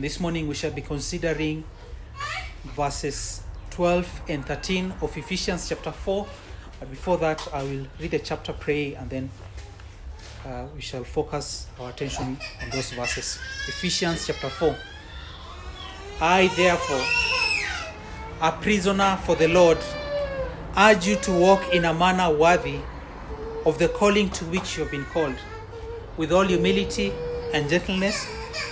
This morning we shall be considering verses 12 and 13 of Ephesians chapter 4. But before that, I will read the chapter, pray, and then uh, we shall focus our attention on those verses. Ephesians chapter 4. I, therefore, a prisoner for the Lord, urge you to walk in a manner worthy of the calling to which you have been called, with all humility and gentleness,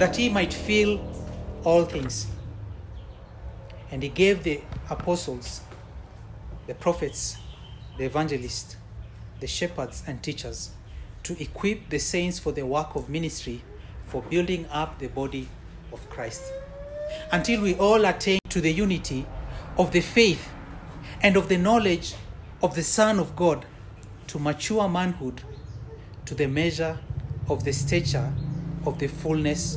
that he might fill all things. And he gave the apostles, the prophets, the evangelists, the shepherds, and teachers to equip the saints for the work of ministry for building up the body of Christ until we all attain to the unity of the faith and of the knowledge of the Son of God to mature manhood to the measure of the stature of the fullness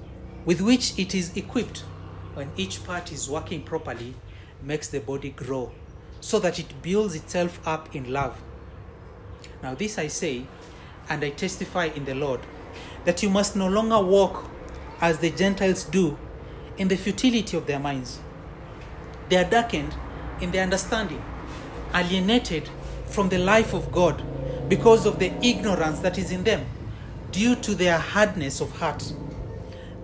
with which it is equipped, when each part is working properly, makes the body grow, so that it builds itself up in love. Now, this I say, and I testify in the Lord, that you must no longer walk as the Gentiles do in the futility of their minds. They are darkened in their understanding, alienated from the life of God because of the ignorance that is in them due to their hardness of heart.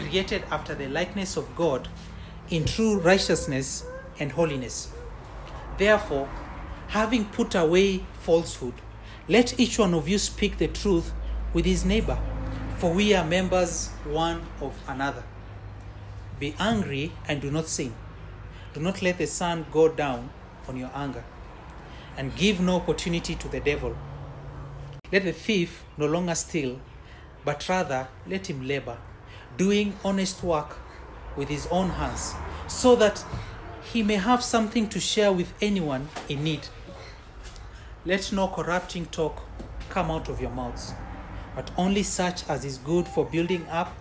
created after the likeness of God in true righteousness and holiness. Therefore, having put away falsehood, let each one of you speak the truth with his neighbor, for we are members one of another. Be angry and do not sin. Do not let the sun go down on your anger, and give no opportunity to the devil. Let the thief no longer steal, but rather let him labor, doing honest work with his own hands, so that he may have something to share with anyone in need. Let no corrupting talk come out of your mouths, but only such as is good for building up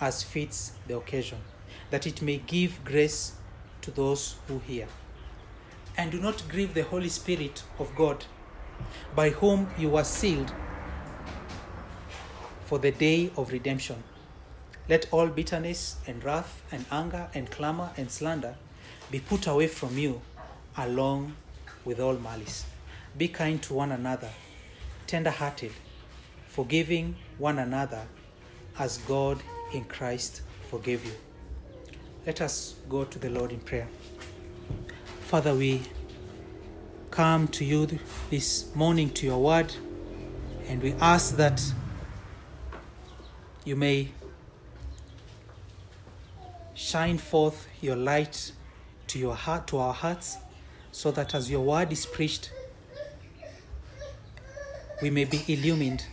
as fits the occasion, that it may give grace to those who hear. And do not grieve the Holy Spirit of God, by whom you were sealed for the day of redemption. Let all bitterness and wrath and anger and clamor and slander be put away from you, along with all malice. Be kind to one another, tender hearted, forgiving one another as God in Christ forgave you. Let us go to the Lord in prayer. Father, we come to you this morning to your word, and we ask that you may shine forth your light to your heart to our hearts so that as your word is preached we may be illumined.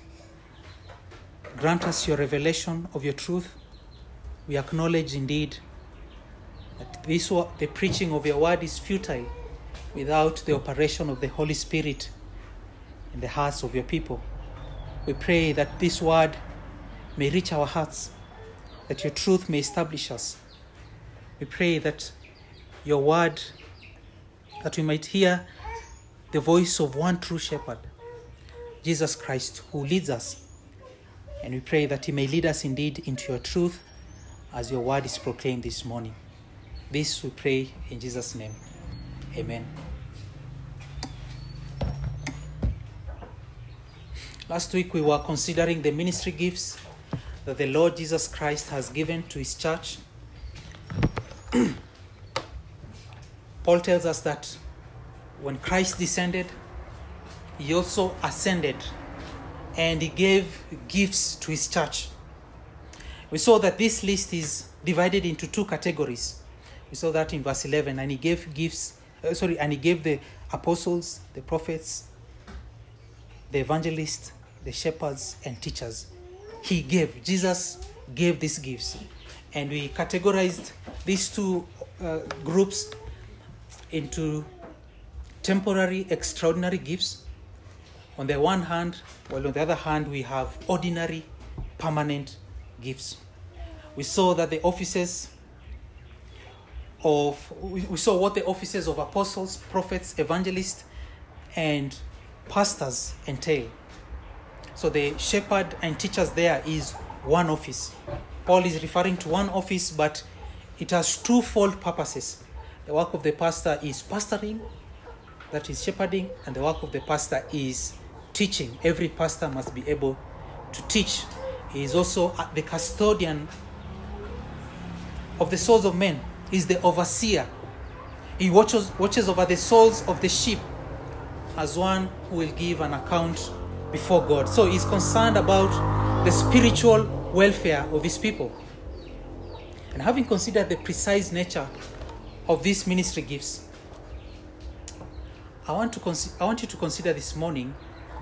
Grant us your revelation of your truth. We acknowledge indeed that this the preaching of your word is futile without the operation of the holy spirit in the hearts of your people. We pray that this word may reach our hearts that your truth may establish us we pray that your word, that we might hear the voice of one true shepherd, Jesus Christ, who leads us. And we pray that he may lead us indeed into your truth as your word is proclaimed this morning. This we pray in Jesus' name. Amen. Last week we were considering the ministry gifts that the Lord Jesus Christ has given to his church. Paul tells us that when Christ descended, he also ascended and he gave gifts to his church. We saw that this list is divided into two categories. We saw that in verse 11, and he gave gifts, uh, sorry, and he gave the apostles, the prophets, the evangelists, the shepherds, and teachers. He gave, Jesus gave these gifts. And we categorized these two uh, groups into temporary, extraordinary gifts on the one hand, while on the other hand, we have ordinary, permanent gifts. We saw that the offices of, we we saw what the offices of apostles, prophets, evangelists, and pastors entail. So the shepherd and teachers there is one office. Paul is referring to one office, but it has twofold purposes. The work of the pastor is pastoring, that is shepherding, and the work of the pastor is teaching. Every pastor must be able to teach. He is also uh, the custodian of the souls of men. He is the overseer. He watches, watches over the souls of the sheep as one who will give an account before God. So he's concerned about the spiritual welfare of his people. And having considered the precise nature of these ministry gifts, I want, to consi- I want you to consider this morning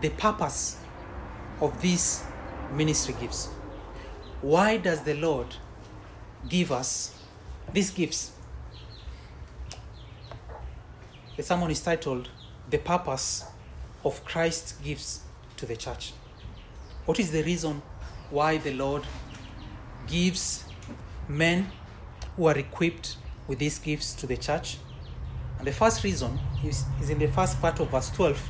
the purpose of these ministry gifts. Why does the Lord give us these gifts? The sermon is titled The Purpose of Christ's Gifts to the Church. What is the reason why the Lord gives men who are equipped with these gifts to the church? And the first reason is, is in the first part of verse 12.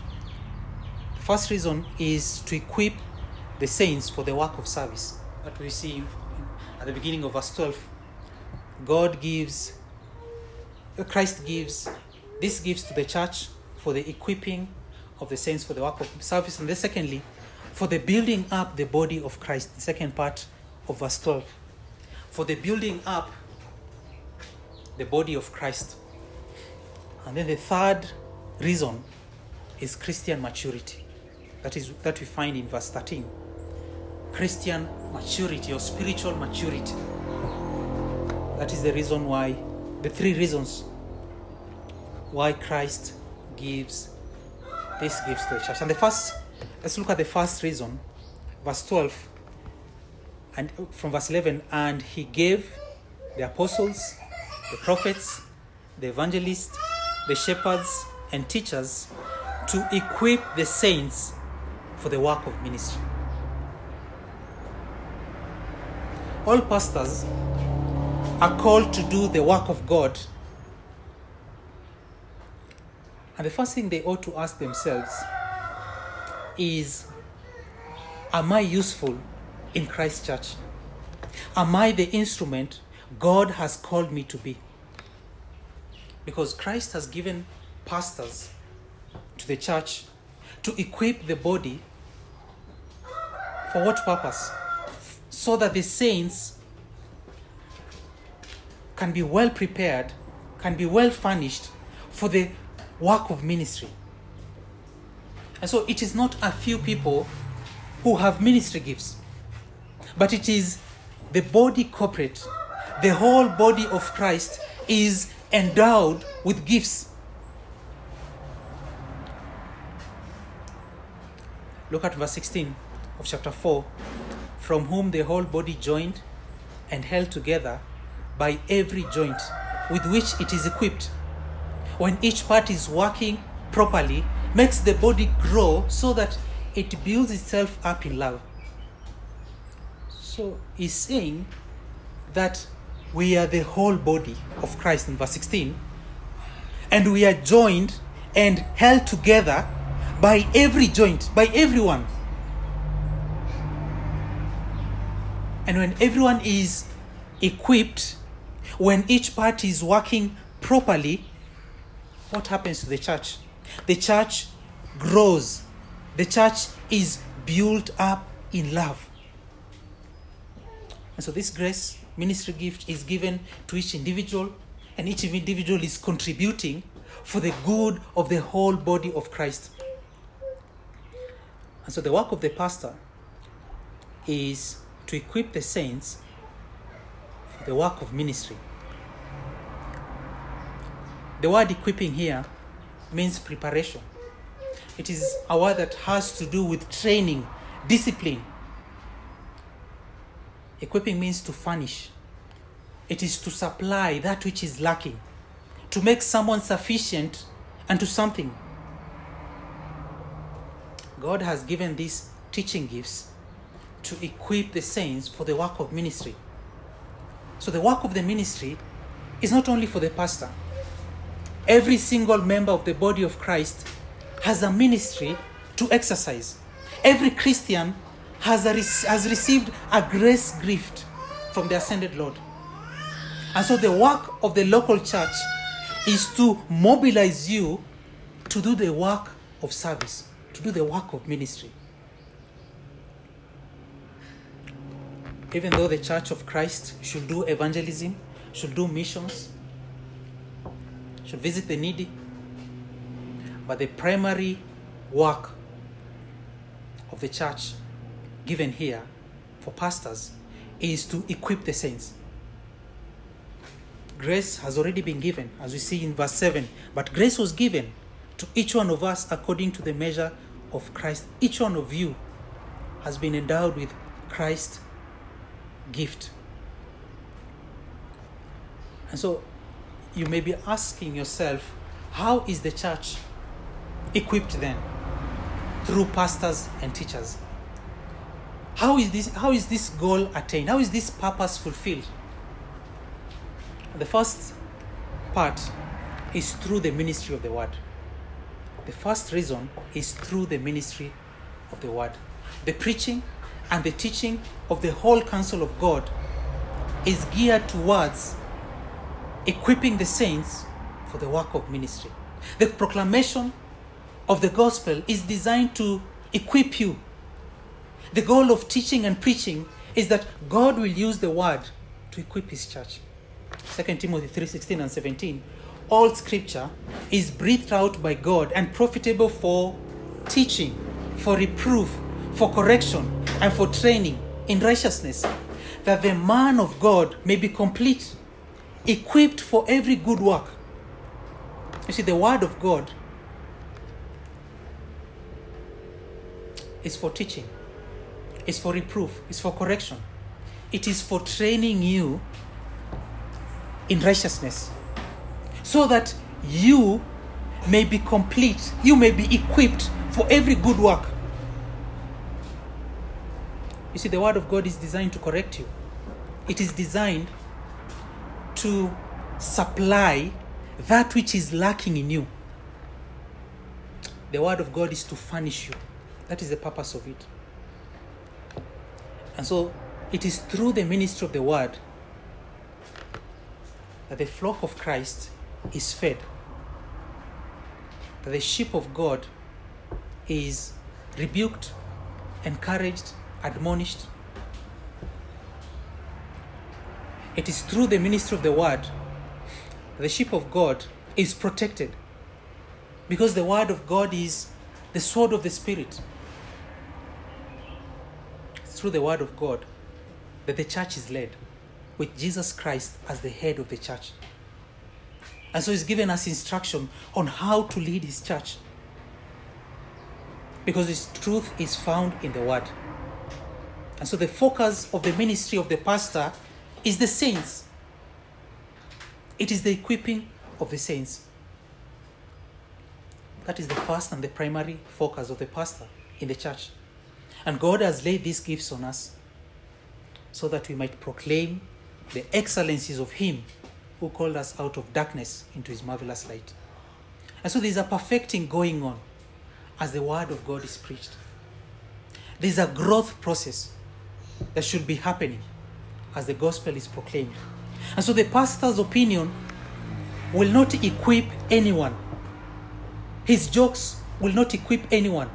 The first reason is to equip the saints for the work of service. That we see at the beginning of verse 12. God gives, Christ gives these gifts to the church for the equipping of the saints for the work of service. And then, secondly, for the building up the body of Christ. The second part of verse 12. For the building up the body of Christ. And then the third reason is Christian maturity. That is that we find in verse 13. Christian maturity or spiritual maturity. That is the reason why, the three reasons why Christ gives these gifts to the church. And the first, let's look at the first reason, verse 12, and from verse 11. And he gave the apostles, the prophets, the evangelists, the shepherds, and teachers to equip the saints for the work of ministry. All pastors are called to do the work of God. And the first thing they ought to ask themselves is Am I useful in Christ's church? Am I the instrument God has called me to be? Because Christ has given pastors to the church to equip the body for what purpose? So that the saints can be well prepared, can be well furnished for the work of ministry. And so it is not a few people who have ministry gifts, but it is the body corporate, the whole body of Christ is endowed with gifts. Look at verse 16 of chapter 4. From whom the whole body joined and held together by every joint with which it is equipped, when each part is working properly, makes the body grow so that it builds itself up in love. So he's saying that we are the whole body of Christ in verse 16, and we are joined and held together by every joint, by everyone. And when everyone is equipped, when each part is working properly, what happens to the church? The church grows, the church is built up in love. And so, this grace ministry gift is given to each individual, and each individual is contributing for the good of the whole body of Christ. And so, the work of the pastor is to equip the saints for the work of ministry. The word equipping here means preparation. It is a word that has to do with training, discipline. Equipping means to furnish, it is to supply that which is lacking, to make someone sufficient unto something. God has given these teaching gifts to equip the saints for the work of ministry. So, the work of the ministry is not only for the pastor, every single member of the body of Christ has a ministry to exercise. Every Christian has, a, has received a grace gift from the ascended Lord. And so the work of the local church is to mobilize you to do the work of service, to do the work of ministry. Even though the church of Christ should do evangelism, should do missions, should visit the needy, but the primary work of the church given here for pastors is to equip the saints. Grace has already been given, as we see in verse 7, but grace was given to each one of us according to the measure of Christ. Each one of you has been endowed with Christ's gift. And so you may be asking yourself, how is the church equipped then? Through pastors and teachers. How is this, how is this goal attained? How is this purpose fulfilled? The first part is through the ministry of the word. The first reason is through the ministry of the word. The preaching and the teaching of the whole counsel of God is geared towards equipping the saints for the work of ministry. The proclamation of the gospel is designed to equip you. The goal of teaching and preaching is that God will use the word to equip his church. 2 Timothy 3:16 and 17 all scripture is breathed out by God and profitable for teaching, for reproof, for correction, and for training in righteousness, that the man of God may be complete, equipped for every good work. You see, the word of God is for teaching, it's for reproof, it's for correction, it is for training you in righteousness so that you may be complete, you may be equipped for every good work. You see, the Word of God is designed to correct you, it is designed to supply that which is lacking in you. The Word of God is to furnish you. That is the purpose of it. And so, it is through the ministry of the Word that the flock of Christ is fed, that the sheep of God is rebuked, encouraged, admonished. It is through the ministry of the word the sheep of God is protected because the word of God is the sword of the spirit. It's through the word of God that the church is led. with Jesus Christ as the head of the church. And so he's given us instruction on how to lead his church. Because his truth is found in the word. And so the focus of the ministry of the pastor is the saints. It is the equipping of the saints. That is the first and the primary focus of the pastor in the church. And God has laid these gifts on us so that we might proclaim the excellencies of Him who called us out of darkness into His marvelous light. And so there's a perfecting going on as the Word of God is preached. There's a growth process that should be happening as the gospel is proclaimed. And so the pastor's opinion will not equip anyone. His jokes will not equip anyone.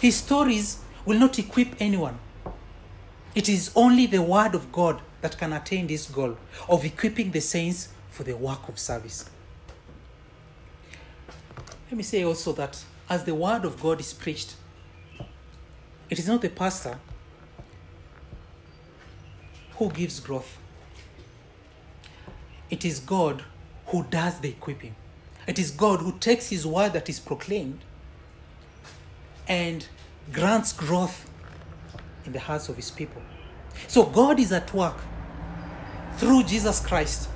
His stories will not equip anyone. It is only the word of God that can attain this goal of equipping the saints for the work of service. Let me say also that as the word of God is preached, it is not the pastor who gives growth. It is God who does the equipping. It is God who takes his word that is proclaimed and grants growth in the hearts of his people. So God is at work through Jesus Christ,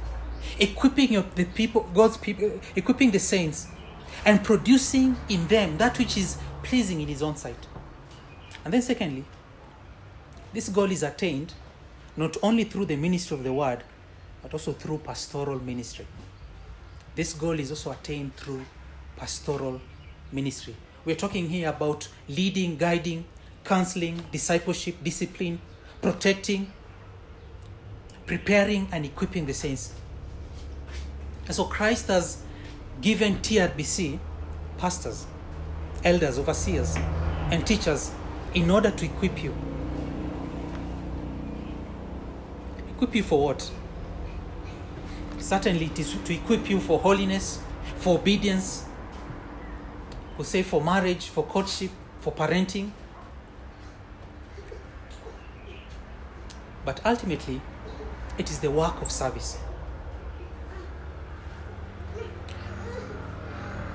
equipping the people, God's people, equipping the saints, and producing in them that which is pleasing in his own sight. And then, secondly, this goal is attained not only through the ministry of the word, but also through pastoral ministry. This goal is also attained through pastoral ministry. We're talking here about leading, guiding, counseling, discipleship, discipline, protecting, preparing, and equipping the saints. And so Christ has given TRBC pastors, elders, overseers, and teachers in order to equip you. Equip you for what? Certainly, it is to equip you for holiness, for obedience, we say for marriage, for courtship, for parenting. But ultimately, it is the work of service.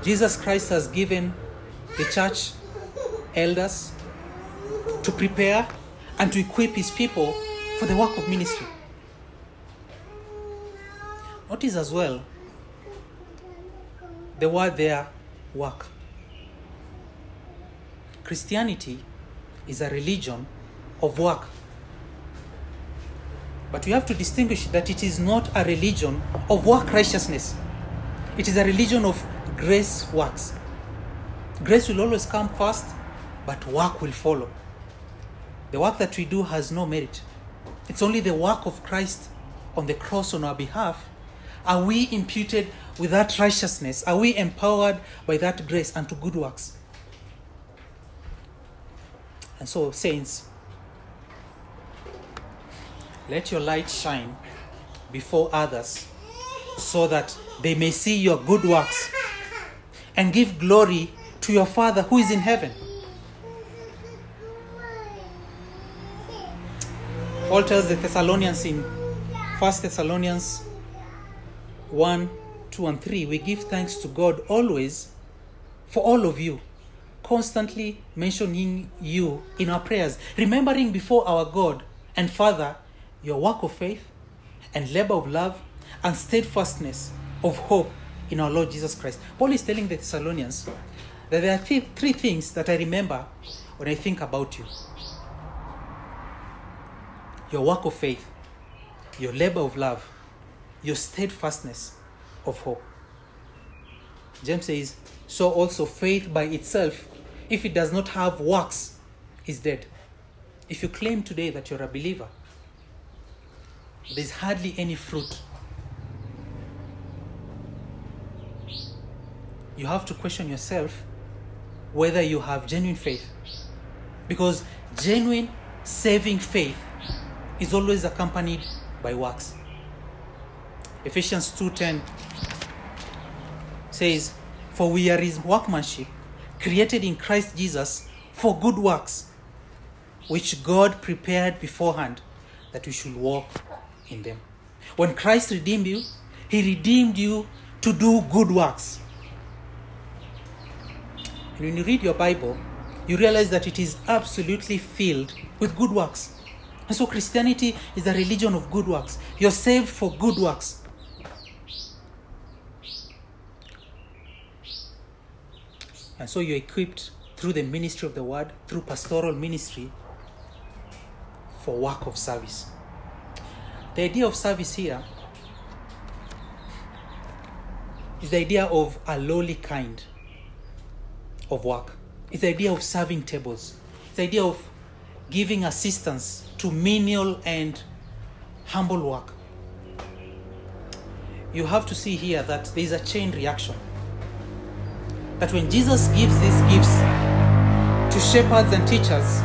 Jesus Christ has given the church elders to prepare and to equip his people for the work of ministry. Notice as well the word there, work. Christianity is a religion of work. But we have to distinguish that it is not a religion of work righteousness. It is a religion of grace works. Grace will always come first, but work will follow. The work that we do has no merit. It's only the work of Christ on the cross on our behalf. Are we imputed with that righteousness? Are we empowered by that grace unto good works? And so, saints, let your light shine before others so that they may see your good works and give glory to your Father who is in heaven. Paul tells the Thessalonians in 1 Thessalonians 1, 2, and 3 we give thanks to God always for all of you, constantly mentioning you in our prayers, remembering before our God and Father your work of faith and labor of love and steadfastness of hope in our Lord Jesus Christ. Paul is telling the Thessalonians that there are th- three things that I remember when I think about you your work of faith, your labor of love, your steadfastness of hope. James says, So also faith by itself, if it does not have works, is dead. If you claim today that you're a believer, there's hardly any fruit. You have to question yourself whether you have genuine faith. Because genuine saving faith is always accompanied by works. Ephesians 2:10 says, "For we are his workmanship, created in Christ Jesus for good works, which God prepared beforehand that we should walk in them." When Christ redeemed you, he redeemed you to do good works. And when you read your Bible, you realize that it is absolutely filled with good works. And so Christianity is a religion of good works. You're saved for good works. And so you're equipped through the ministry of the word, through pastoral ministry, for work of service. The idea of service here is the idea of a lowly kind of work. It's the idea of serving tables. It's the idea of giving assistance to menial and humble work. You have to see here that there is a chain reaction. That when Jesus gives these gifts to shepherds and teachers,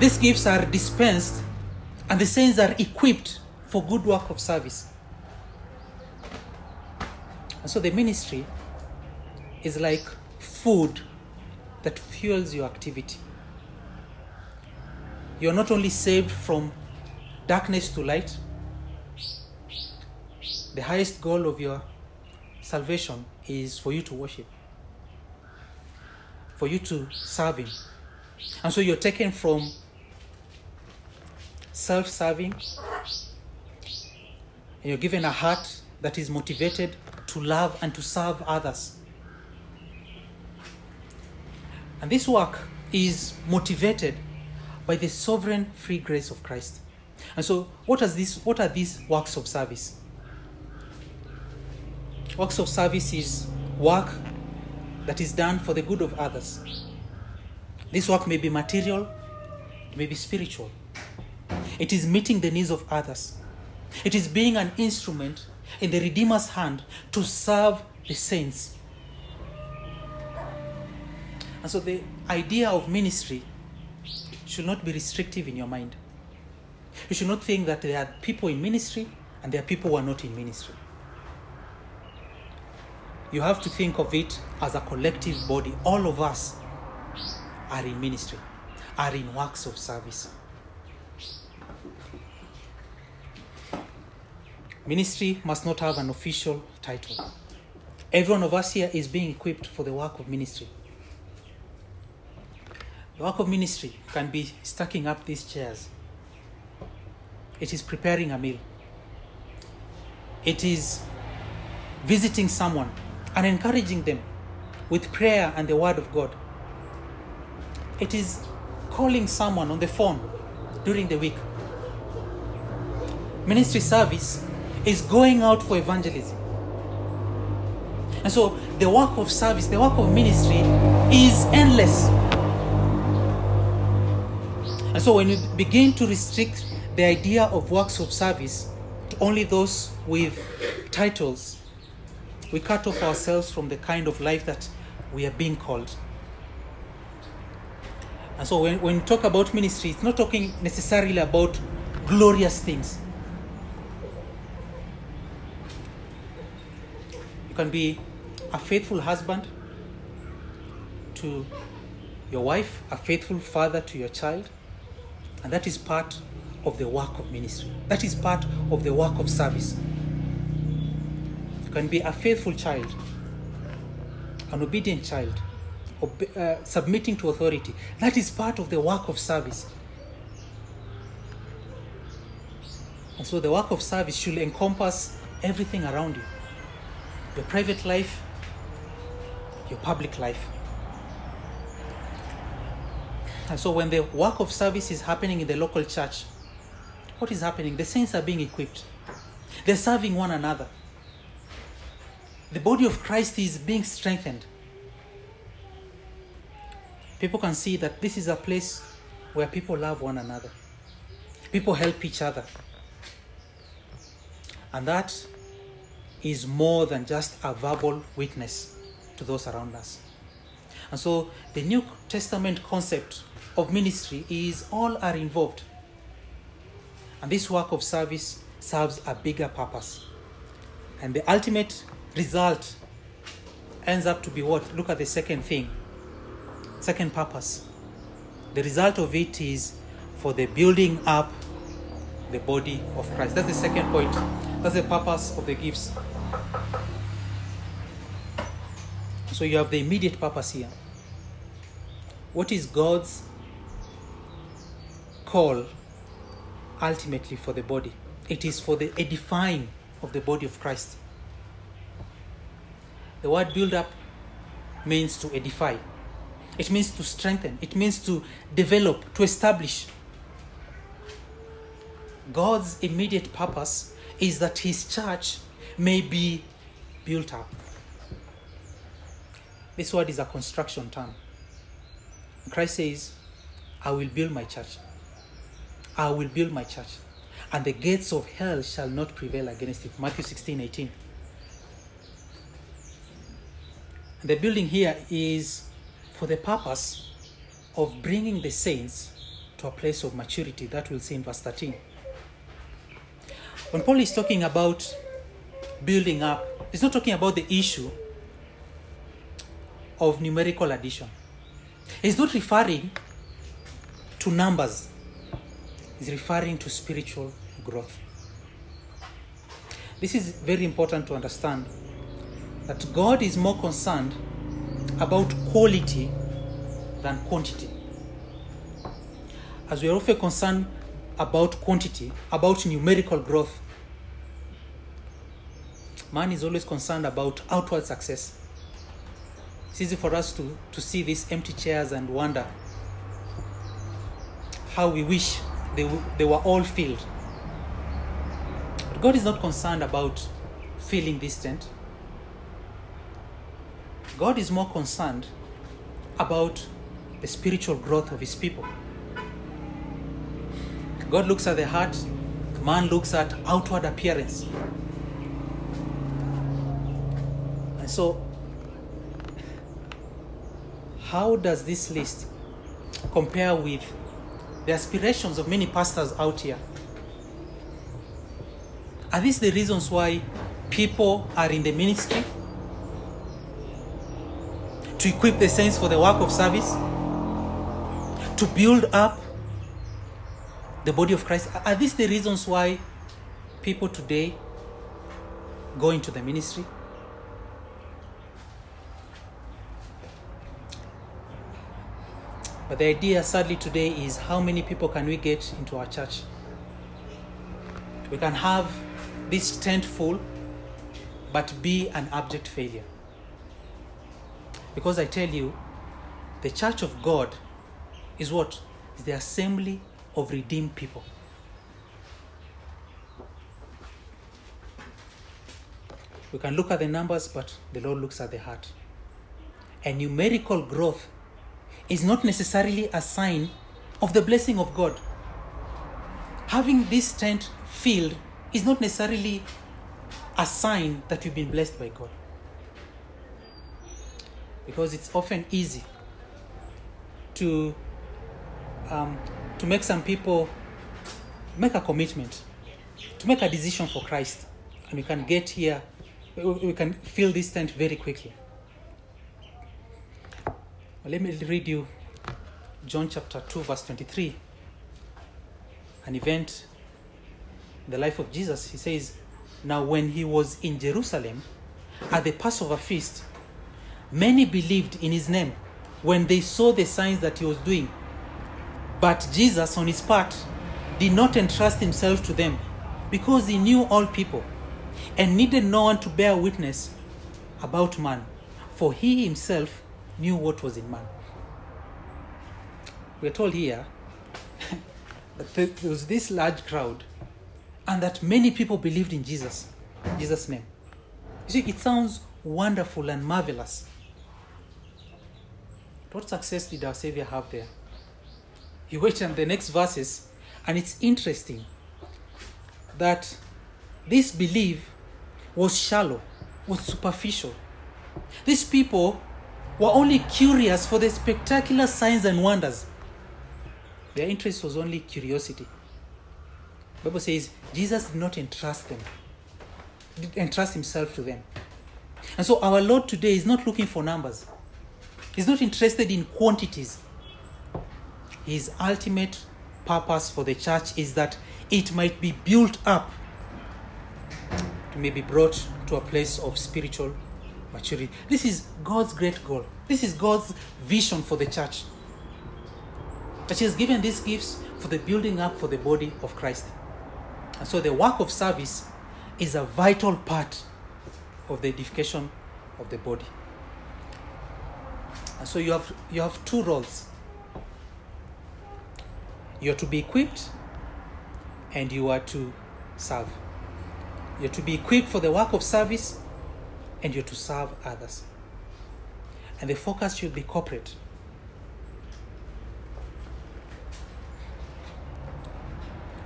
these gifts are dispensed and the saints are equipped for good work of service. And so the ministry is like food that fuels your activity. You're not only saved from darkness to light, the highest goal of your salvation is for you to worship, for you to serve Him. And so you're taken from self serving, and you're given a heart that is motivated to love and to serve others. And this work is motivated by the sovereign free grace of Christ. And so, this, what are these works of service? Works of service is work that is done for the good of others. This work may be material, it may be spiritual. It is meeting the needs of others. It is being an instrument in the Redeemer's hand to serve the saints. And so the idea of ministry should not be restrictive in your mind. You should not think that there are people in ministry and there are people who are not in ministry. You have to think of it as a collective body. All of us are in ministry, are in works of service. Ministry must not have an official title. Every one of us here is being equipped for the work of ministry. The work of ministry can be stacking up these chairs. It is preparing a meal. It is visiting someone and encouraging them with prayer and the word of God. It is calling someone on the phone during the week. Ministry service is going out for evangelism. And so the work of service, the work of ministry is endless. And so when you begin to restrict the idea of works of service to only those with titles, we cut off ourselves from the kind of life that we are being called. And so when, when we talk about ministry, it's not talking necessarily about glorious things. You can be a faithful husband to your wife, a faithful father to your child, and that is part of the work of ministry. That is part of the work of service. Can be a faithful child, an obedient child, uh, submitting to authority. That is part of the work of service. And so the work of service should encompass everything around you your private life, your public life. And so when the work of service is happening in the local church, what is happening? The saints are being equipped, they're serving one another. The body of Christ is being strengthened. People can see that this is a place where people love one another, people help each other. And that is more than just a verbal witness to those around us. And so the New Testament concept of ministry is all are involved. And this work of service serves a bigger purpose. And the ultimate result ends up to be what? Look at the second thing. Second purpose. The result of it is for the building up the body of Christ. That's the second point. That's the purpose of the gifts. So you have the immediate purpose here. What is God's call ultimately for the body? It is for the edifying of the body of Christ. The word build up means to edify, it means to strengthen, it means to develop, to establish. God's immediate purpose is that His church may be built up. This word is a construction term. Christ says, I will build my church. I will build my church, and the gates of hell shall not prevail against it. Matthew 16 18. The building here is for the purpose of bringing the saints to a place of maturity. That we'll see in verse 13. When Paul is talking about building up, he's not talking about the issue of numerical addition. He's not referring to numbers, he's referring to spiritual growth. This is very important to understand that God is more concerned about quality than quantity. As we are often concerned about quantity, about numerical growth, man is always concerned about outward success. It's easy for us to, to see these empty chairs and wonder how we wish they, w- they were all filled. But God is not concerned about filling this tent. God is more concerned about the spiritual growth of his people. God looks at the heart, man looks at outward appearance. And so, how does this list compare with the aspirations of many pastors out here? Are these the reasons why people are in the ministry? To equip the saints for the work of service? To build up the body of Christ? Are these the reasons why people today go into the ministry? But the idea, sadly, today is how many people can we get into our church? We can have this tent full, but be an abject failure. Because I tell you, the church of God is what? Is the assembly of redeemed people. We can look at the numbers, but the Lord looks at the heart. And numerical growth is not necessarily a sign of the blessing of God. Having this tent filled is not necessarily a sign that you've been blessed by God. Because it's often easy to um, to make some people make a commitment, to make a decision for Christ, and we can get here, we- can fill this tent very quickly. Well, let me read you John chapter 2, verse 23. An event in the life of Jesus. He says, Now, when he was in Jerusalem at the Passover feast, many believed in his name when they saw the signs that he was doing. But Jesus, on his part, did not entrust himself to them because he knew all people and needed no one to bear witness about man, for he himself knew what was in man. We're told here that there was this large crowd and that many people believed in Jesus, Jesus' name. You see, it sounds wonderful and marvelous. What success did our Savior have there? You wait on the next verses, and it's interesting that this belief was shallow, was superficial. These people were only curious for the spectacular signs and wonders. Their interest was only curiosity. Bible says Jesus did not entrust them, did entrust himself to them. And so our Lord today is not looking for numbers. He's not interested in quantities. His ultimate purpose for the church is that it might be built up to maybe brought to a place of spiritual maturity. This is God's great goal. This is God's vision for the church. That He has given these gifts for the building up for the body of Christ. And so the work of service is a vital part of the edification of the body. And so you have you have two roles. You are to be equipped and you are to serve. You're to be equipped for the work of service and you're to serve others. And the focus should be corporate.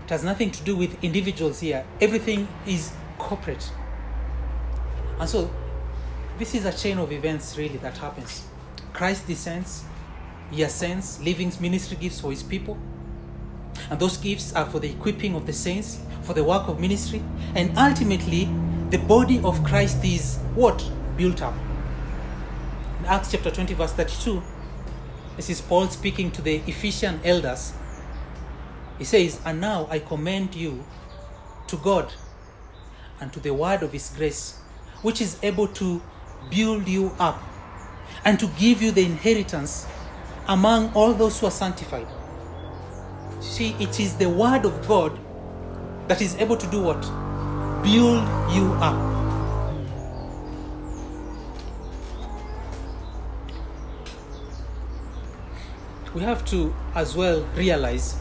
It has nothing to do with individuals here. Everything is corporate. And so this is a chain of events really that happens. Christ descends, he ascends, leaving ministry gifts for his people. And those gifts are for the equipping of the saints, for the work of ministry, and ultimately the body of Christ is what? Built up. In Acts chapter 20, verse 32, this is Paul speaking to the Ephesian elders. He says, And now I commend you to God and to the word of his grace, which is able to build you up and to give you the inheritance among all those who are sanctified. See, it is the word of God that is able to do what? Build you up. We have to as well realize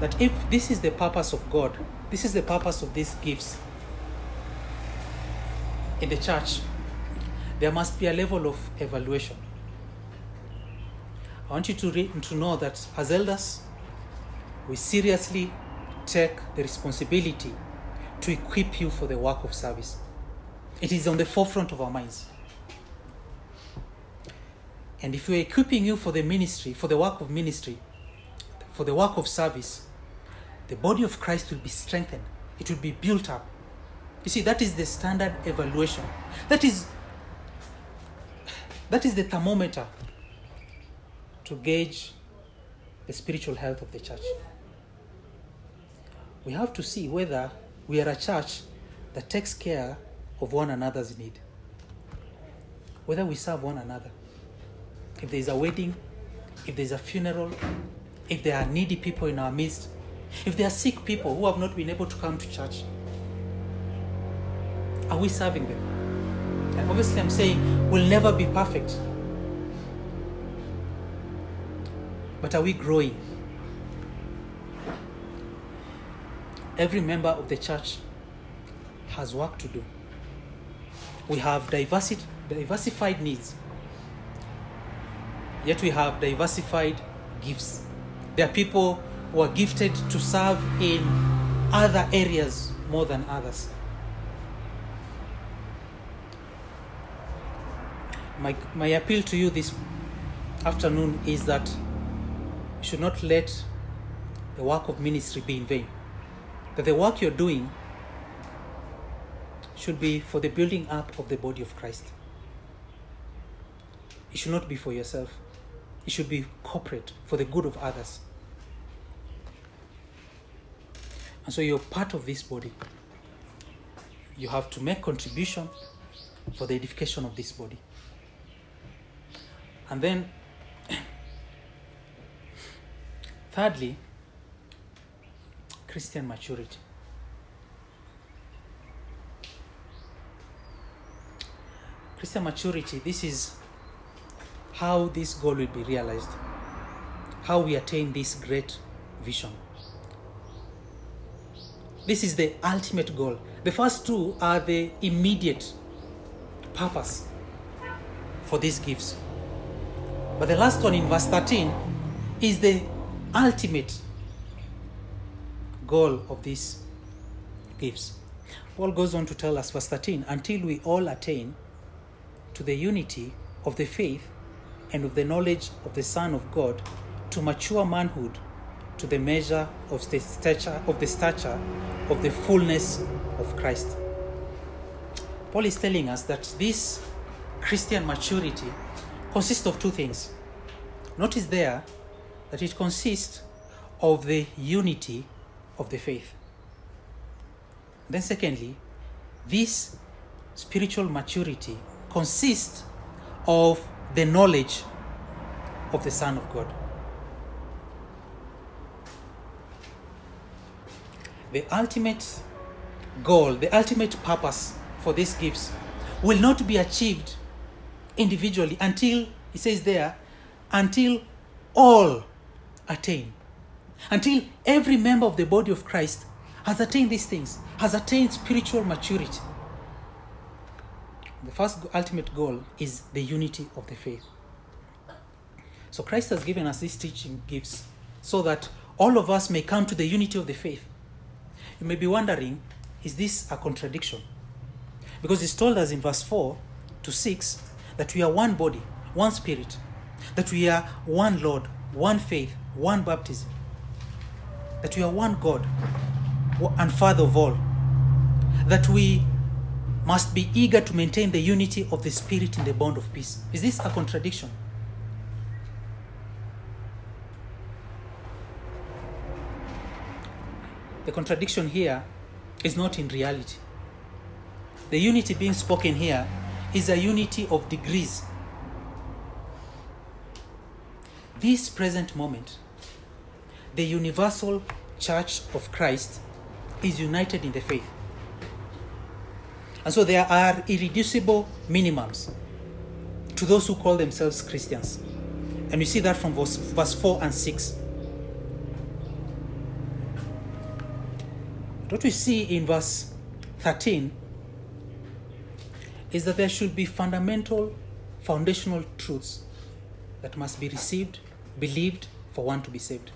that if this is the purpose of God, this is the purpose of these gifts in the church, there must be a level of evaluation. I want you to, re- to know that as elders, we seriously take the responsibility to equip you for the work of service. It is on the forefront of our minds. And if we're equipping you for the ministry, for the work of ministry, for the work of service, the body of Christ will be strengthened. It will be built up. You see, that is the standard evaluation. That is that is the thermometer to gauge the spiritual health of the church. We have to see whether we are a church that takes care of one another's need. Whether we serve one another. If there is a wedding, if there is a funeral, if there are needy people in our midst, if there are sick people who have not been able to come to church, are we serving them? Obviously, I'm saying we'll never be perfect. But are we growing? Every member of the church has work to do. We have diversity, diversified needs, yet we have diversified gifts. There are people who are gifted to serve in other areas more than others. My, my appeal to you this afternoon is that you should not let the work of ministry be in vain. That the work you're doing should be for the building up of the body of Christ. It should not be for yourself, it should be corporate for the good of others. And so you're part of this body. You have to make contribution for the edification of this body. And then, thirdly, Christian maturity. Christian maturity, this is how this goal will be realized, how we attain this great vision. This is the ultimate goal. The first two are the immediate purpose for these gifts. But the last one in verse 13 is the ultimate goal of these gifts. Paul goes on to tell us, verse 13, until we all attain to the unity of the faith and of the knowledge of the Son of God, to mature manhood, to the measure of the stature of the stature of the fullness of Christ. Paul is telling us that this Christian maturity consists of two things. Notice there that it consists of the unity of the faith. Then, secondly, this spiritual maturity consists of the knowledge of the Son of God. The ultimate goal, the ultimate purpose for these gifts will not be achieved individually until, he says there, until all attain. Until every member of the body of Christ has attained these things, has attained spiritual maturity. The first ultimate goal is the unity of the faith. So Christ has given us these teaching gifts so that all of us may come to the unity of the faith. You may be wondering, is this a contradiction? Because it's told us in verse 4 to 6 that we are one body, one spirit, that we are one Lord, one faith, one baptism, that we are one God and Father of all, that we must be eager to maintain the unity of the Spirit in the bond of peace. Is this a contradiction? The contradiction here is not in reality. The unity being spoken here is a unity of degrees. This present moment, the universal church of Christ is united in the faith. And so there are irreducible minimums to those who call themselves Christians. And we see that from verse, verse 4 and 6. What we see in verse 13 is that there should be fundamental, foundational truths that must be received, believed for one to be saved.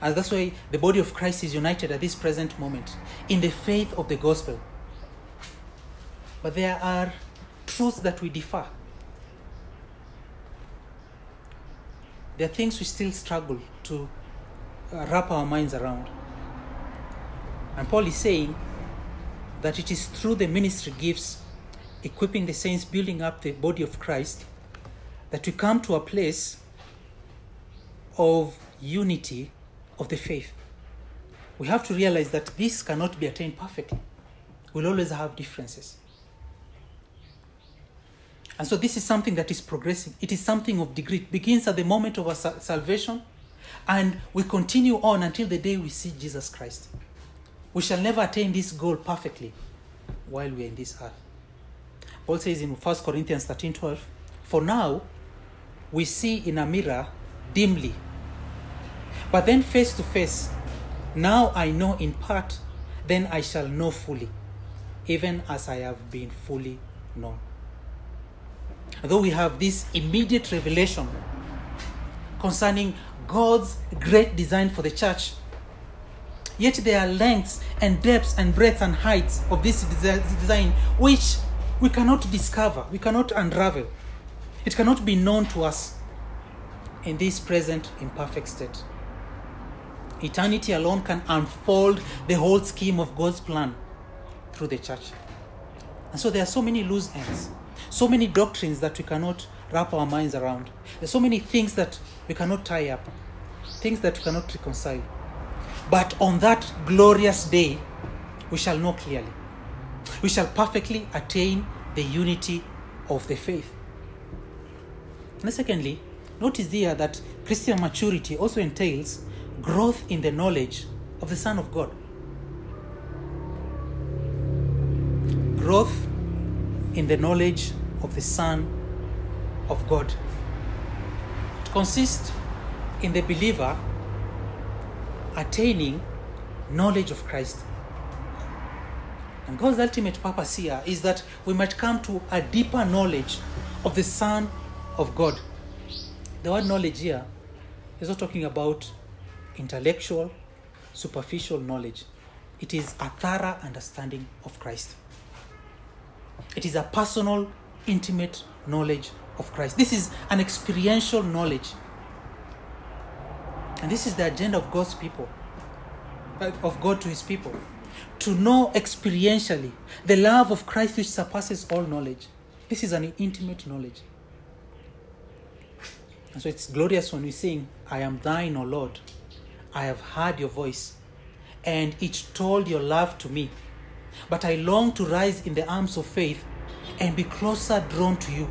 And that's why the body of Christ is united at this present moment in the faith of the gospel. But there are truths that we differ. There are things we still struggle to uh, wrap our minds around. And Paul is saying that it is through the ministry gifts, equipping the saints, building up the body of Christ, that we come to a place of unity of the faith. We have to realize that this cannot be attained perfectly. We'll always have differences. And so this is something that is progressing. It is something of degree. It begins at the moment of our salvation and we continue on until the day we see Jesus Christ. We shall never attain this goal perfectly while we are in this earth. Paul says in 1 Corinthians 13 12, For now we see in a mirror dimly, but then face to face. Now I know in part, then I shall know fully, even as I have been fully known. Though we have this immediate revelation concerning God's great design for the church, yet there are lengths and depths and breadths and heights of this design which we cannot discover, we cannot unravel. It cannot be known to us in this present imperfect state. Eternity alone can unfold the whole scheme of God's plan through the church. And so there are so many loose ends, so many doctrines that we cannot wrap our minds around. There's so many things that we cannot tie up, things that we cannot reconcile. But on that glorious day, we shall know clearly. We shall perfectly attain the unity of the faith. And secondly, notice here that Christian maturity also entails growth in the knowledge of the Son of God. Growth in the knowledge of the Son of God. It consists in the believer attaining knowledge of Christ. And God's ultimate purpose here is that we might come to a deeper knowledge of the Son of God. The word knowledge here is not talking about intellectual, superficial knowledge. It is a thorough understanding of Christ. It is a personal, intimate knowledge of Christ. This is an experiential knowledge. And this is the agenda of God's people, of God to his people. To know experientially the love of Christ which surpasses all knowledge. This is an intimate knowledge. And so it's glorious when we sing, I am thine, O Lord. I have heard your voice, and it told your love to me. But I long to rise in the arms of faith and be closer drawn to you.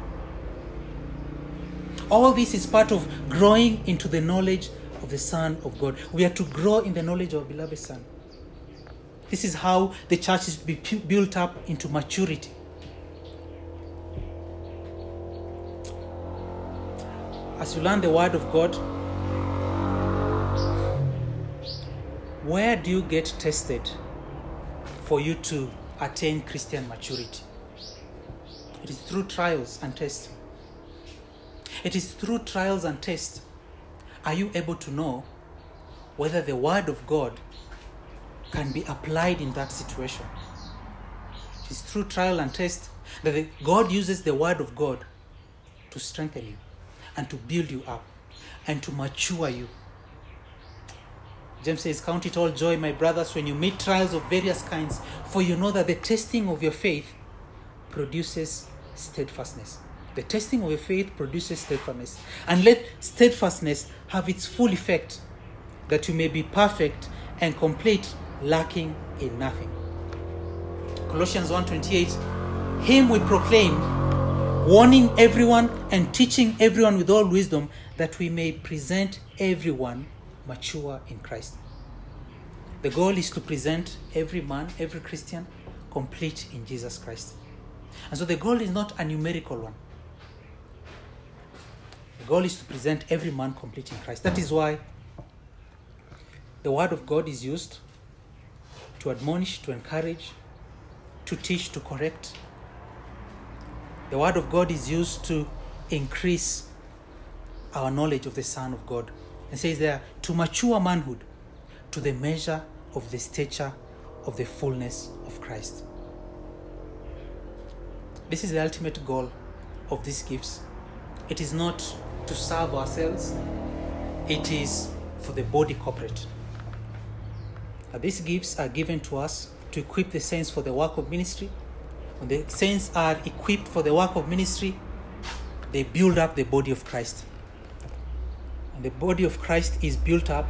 All this is part of growing into the knowledge of the Son of God. We are to grow in the knowledge of our beloved Son. This is how the church is to be built up into maturity. As you learn the Word of God, where do you get tested for you to attain Christian maturity? It is through trials and tests. It is through trials and tests are you able to know whether the Word of God can be applied in that situation. It is through trial and test that the, God uses the Word of God to strengthen you and to build you up and to mature you. James says, Count it all joy, my brothers, when you meet trials of various kinds, for you know that the testing of your faith produces steadfastness. The testing of your faith produces steadfastness. And let steadfastness have its full effect, that you may be perfect and complete, lacking in nothing. Colossians 1:28 Him we proclaim warning everyone and teaching everyone with all wisdom that we may present everyone mature in Christ. The goal is to present every man, every Christian complete in Jesus Christ. And so the goal is not a numerical one. The goal is to present every man complete in Christ. That is why the word of God is used to admonish, to encourage, to teach, to correct. The word of God is used to increase our knowledge of the Son of God. And says there, to mature manhood, to the measure of the stature of the fullness of Christ. This is the ultimate goal of these gifts. It is not to serve ourselves, it is for the body corporate. Now, these gifts are given to us to equip the saints for the work of ministry. When the saints are equipped for the work of ministry, they build up the body of Christ. And the body of Christ is built up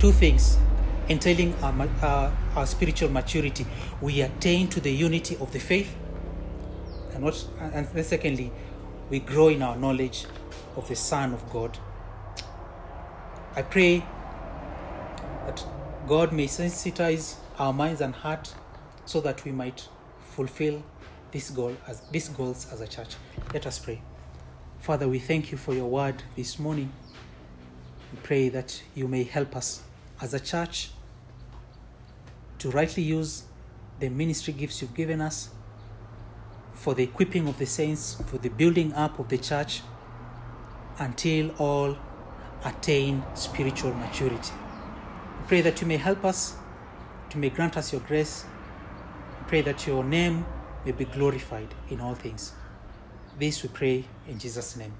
two things entailing our, our, uh, our spiritual maturity. We attain to the unity of the faith, and what and then secondly, we grow in our knowledge of the Son of God. I pray that God may sensitize our minds and heart so that we might fulfill this goal as these goals as a church. Let us pray. Father, we thank you for your word this morning. We pray that you may help us as a church to rightly use the ministry gifts you've given us for the equipping of the saints, for the building up of the church until all attain spiritual maturity. Pray that you may help us, you may grant us your grace. Pray that your name may be glorified in all things. This we pray in Jesus' name.